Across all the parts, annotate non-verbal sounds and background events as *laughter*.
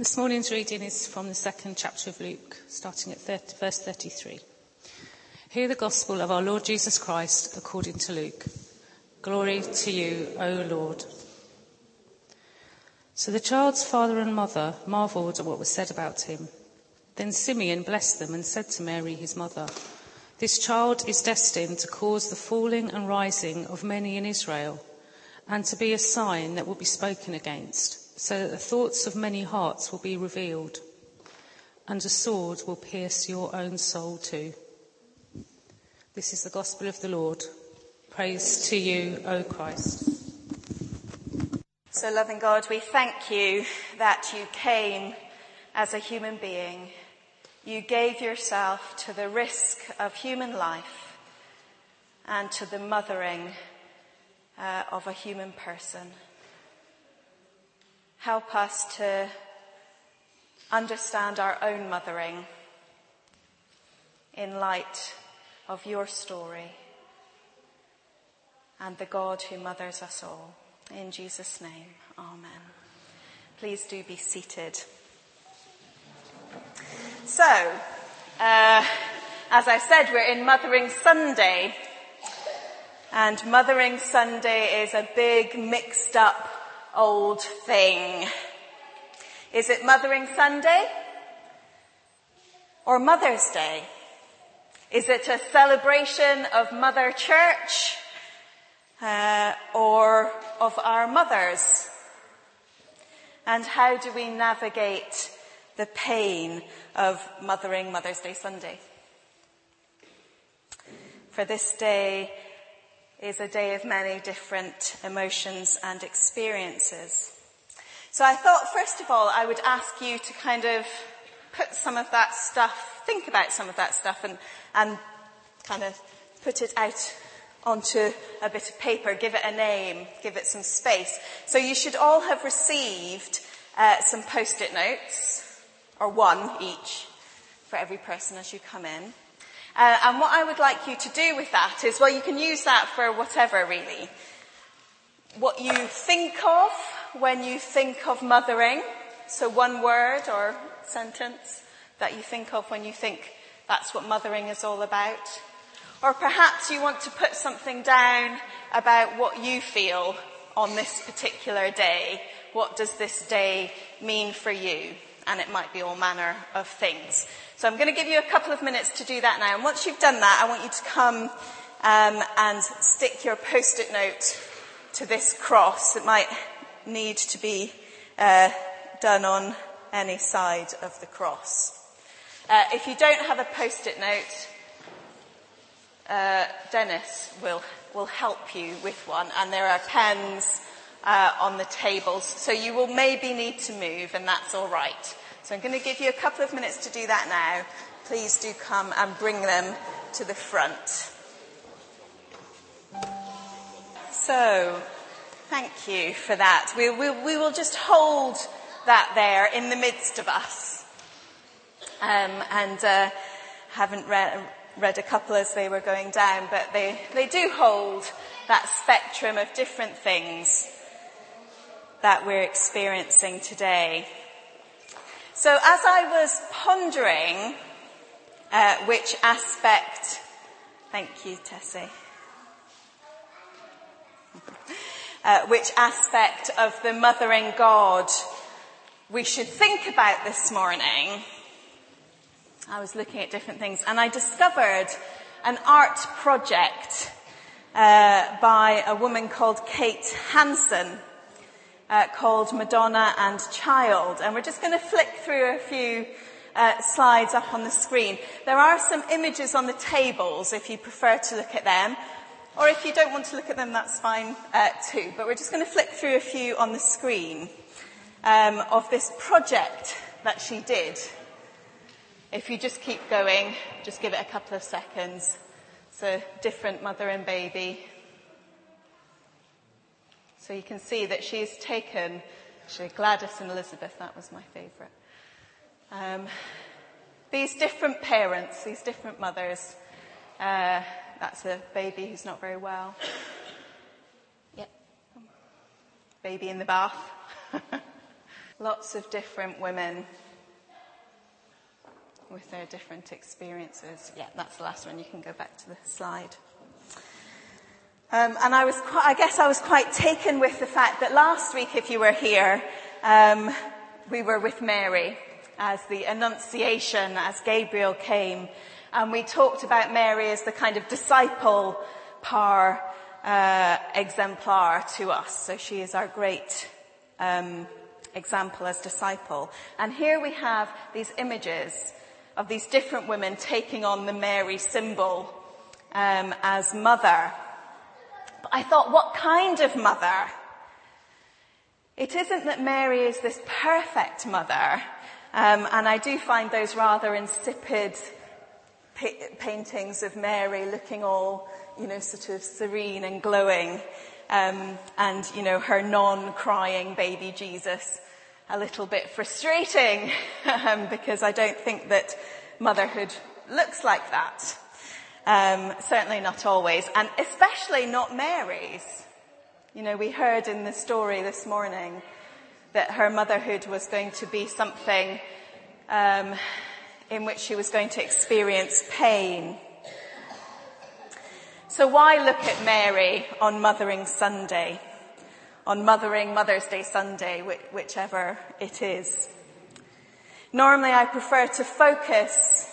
This morning's reading is from the second chapter of Luke, starting at 30, verse 33. Hear the gospel of our Lord Jesus Christ according to Luke. Glory to you, O Lord. So the child's father and mother marveled at what was said about him. Then Simeon blessed them and said to Mary, his mother, This child is destined to cause the falling and rising of many in Israel, and to be a sign that will be spoken against, so that the thoughts of many hearts will be revealed, and a sword will pierce your own soul too. This is the gospel of the Lord. Praise to you, O Christ. So, loving God, we thank you that you came as a human being. You gave yourself to the risk of human life and to the mothering uh, of a human person. Help us to understand our own mothering in light of your story and the God who mothers us all. In Jesus' name, Amen. Please do be seated. So, uh, as I said, we're in Mothering Sunday. And Mothering Sunday is a big mixed up old thing. Is it Mothering Sunday? Or Mother's Day? Is it a celebration of Mother Church? uh, or of our mothers? And how do we navigate the pain of mothering Mother's Day Sunday? For this day is a day of many different emotions and experiences. So I thought first of all I would ask you to kind of put some of that stuff, think about some of that stuff and, and kind of put it out onto a bit of paper, give it a name, give it some space. So you should all have received uh, some post-it notes, or one each, for every person as you come in. Uh, and what I would like you to do with that is, well, you can use that for whatever really. What you think of when you think of mothering, so one word or sentence that you think of when you think that's what mothering is all about. Or perhaps you want to put something down about what you feel on this particular day. What does this day mean for you? And it might be all manner of things. So I'm going to give you a couple of minutes to do that now. And once you've done that, I want you to come um, and stick your post-it note to this cross. It might need to be uh, done on any side of the cross. Uh, if you don't have a post-it note, uh, Dennis will, will help you with one and there are pens uh, on the tables. So you will maybe need to move and that's alright. So I'm going to give you a couple of minutes to do that now. Please do come and bring them to the front. So, thank you for that. We, we, we will just hold that there in the midst of us. Um, and uh, haven't read, read a couple as they were going down, but they, they do hold that spectrum of different things that we're experiencing today. So as I was pondering uh, which aspect, thank you, Tessie, uh, which aspect of the mothering God we should think about this morning, I was looking at different things and I discovered an art project uh, by a woman called Kate Hansen uh, called Madonna and Child. And we're just going to flick through a few uh, slides up on the screen. There are some images on the tables if you prefer to look at them. Or if you don't want to look at them, that's fine uh, too. But we're just going to flick through a few on the screen um, of this project that she did if you just keep going, just give it a couple of seconds. It's a different mother and baby. So you can see that she's taken, actually Gladys and Elizabeth, that was my favourite. Um, these different parents, these different mothers, uh, that's a baby who's not very well. Yep. Baby in the bath. *laughs* Lots of different women with their different experiences. Yeah, that's the last one. You can go back to the slide. Um, and I was, quite, I guess I was quite taken with the fact that last week, if you were here, um, we were with Mary as the Annunciation, as Gabriel came, and we talked about Mary as the kind of disciple par uh, exemplar to us. So she is our great um, example as disciple. And here we have these images of these different women taking on the Mary symbol um, as mother. I thought, what kind of mother? It isn't that Mary is this perfect mother, um, and I do find those rather insipid pa- paintings of Mary looking all, you know, sort of serene and glowing, um, and you know her non-crying baby Jesus a little bit frustrating *laughs* um, because I don't think that motherhood looks like that. Um, certainly not always, and especially not Mary's. You know, we heard in the story this morning that her motherhood was going to be something um, in which she was going to experience pain. So why look at Mary on Mothering Sunday? on Mothering Mother's Day Sunday, whichever it is. Normally I prefer to focus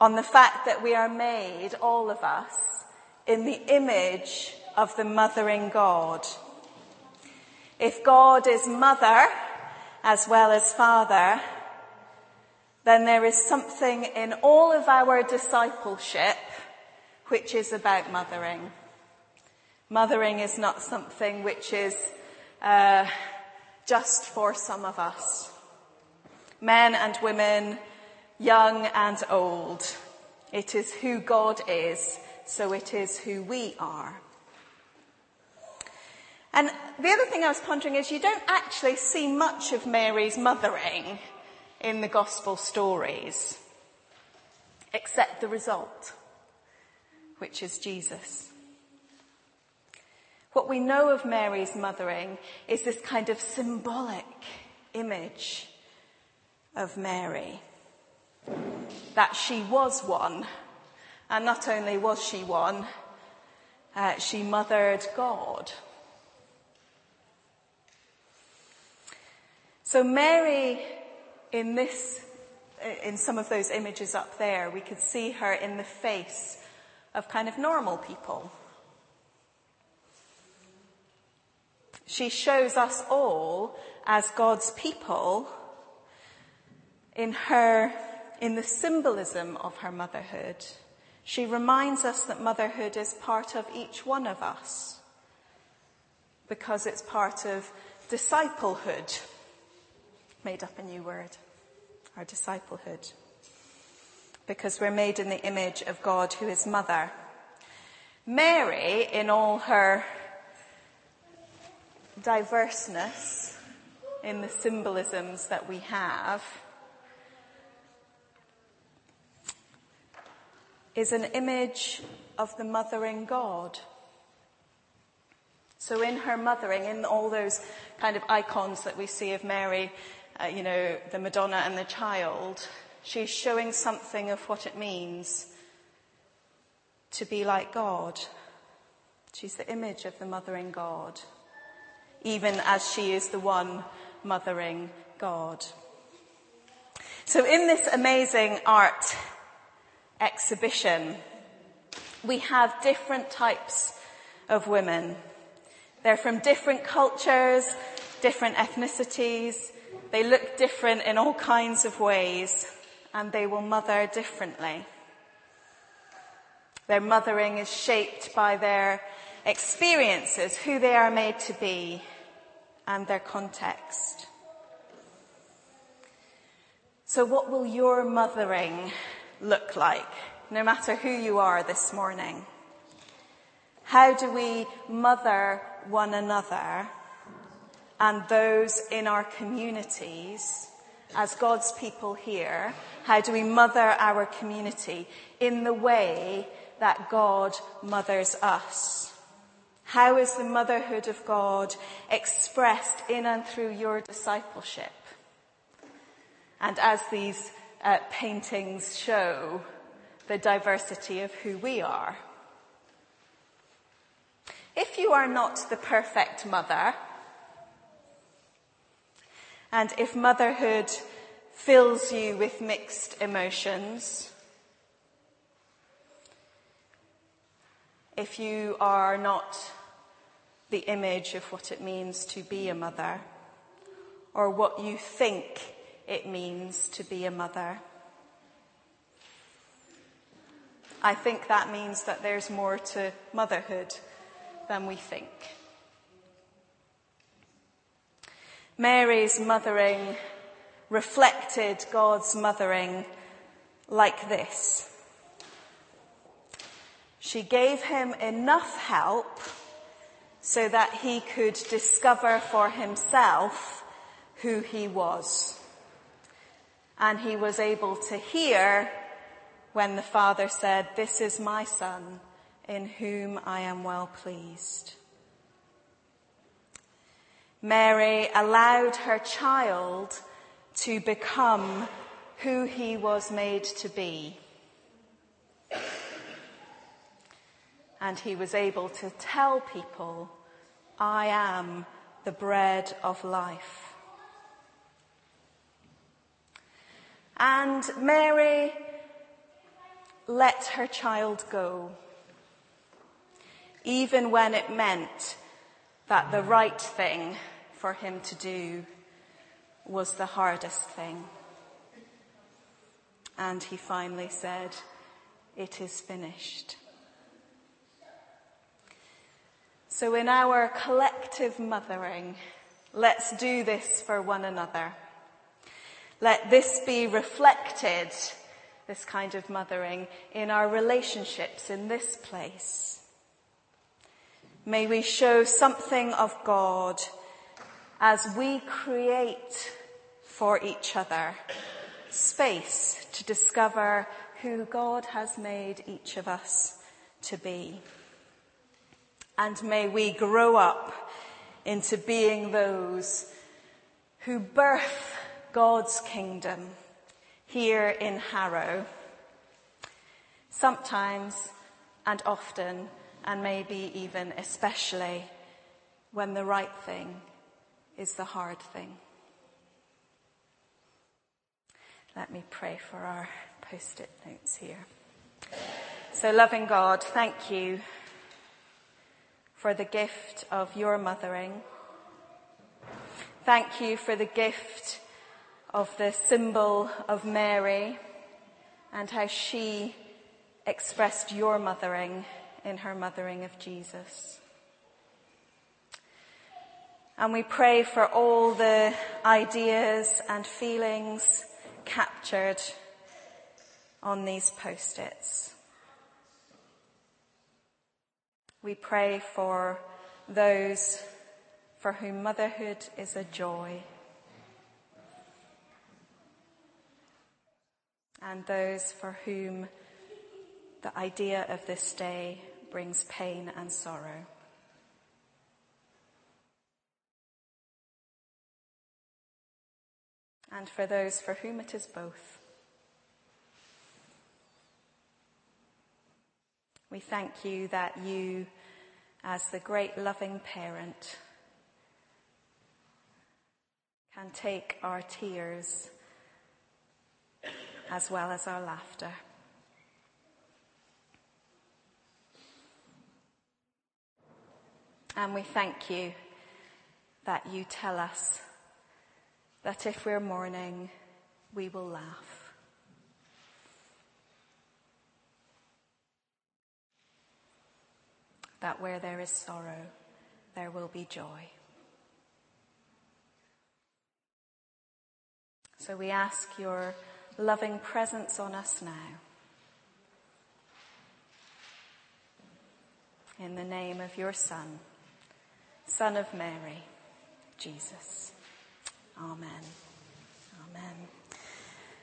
on the fact that we are made, all of us, in the image of the mothering God. If God is mother as well as father, then there is something in all of our discipleship which is about mothering. Mothering is not something which is uh, just for some of us. Men and women, young and old. It is who God is, so it is who we are. And the other thing I was pondering is you don't actually see much of Mary's mothering in the gospel stories, except the result, which is Jesus. What we know of Mary's mothering is this kind of symbolic image of Mary. That she was one, and not only was she one, uh, she mothered God. So Mary, in this, in some of those images up there, we could see her in the face of kind of normal people. She shows us all as God's people in her, in the symbolism of her motherhood. She reminds us that motherhood is part of each one of us because it's part of disciplehood. Made up a new word. Our disciplehood. Because we're made in the image of God who is mother. Mary, in all her diverseness in the symbolisms that we have is an image of the mothering God. So in her mothering, in all those kind of icons that we see of Mary, uh, you know, the Madonna and the child, she's showing something of what it means to be like God. She's the image of the mothering God even as she is the one mothering God. So in this amazing art exhibition, we have different types of women. They're from different cultures, different ethnicities. They look different in all kinds of ways and they will mother differently. Their mothering is shaped by their experiences, who they are made to be, and their context. So what will your mothering look like, no matter who you are this morning? How do we mother one another and those in our communities as God's people here? How do we mother our community in the way that God mothers us? How is the motherhood of God expressed in and through your discipleship? And as these uh, paintings show, the diversity of who we are. If you are not the perfect mother, and if motherhood fills you with mixed emotions, if you are not the image of what it means to be a mother, or what you think it means to be a mother, I think that means that there's more to motherhood than we think. Mary's mothering reflected God's mothering like this. She gave him enough help so that he could discover for himself who he was. And he was able to hear when the father said, this is my son in whom I am well pleased. Mary allowed her child to become who he was made to be. And he was able to tell people, I am the bread of life. And Mary let her child go even when it meant that the right thing for him to do was the hardest thing. And he finally said, it is finished. So in our collective mothering, let's do this for one another. Let this be reflected, this kind of mothering, in our relationships in this place. May we show something of God as we create for each other space to discover who God has made each of us to be. And may we grow up into being those who birth God's kingdom here in Harrow. Sometimes and often and maybe even especially when the right thing is the hard thing. Let me pray for our post-it notes here. So loving God, thank you for the gift of your mothering. Thank you for the gift of the symbol of Mary and how she expressed your mothering in her mothering of Jesus. And we pray for all the ideas and feelings captured on these post-its. We pray for those for whom motherhood is a joy. And those for whom the idea of this day brings pain and sorrow. And for those for whom it is both. We thank you that you, as the great loving parent, can take our tears as well as our laughter. And we thank you that you tell us that if we're mourning, we will laugh. That where there is sorrow, there will be joy. So we ask your loving presence on us now. In the name of your Son, Son of Mary, Jesus. Amen. Amen.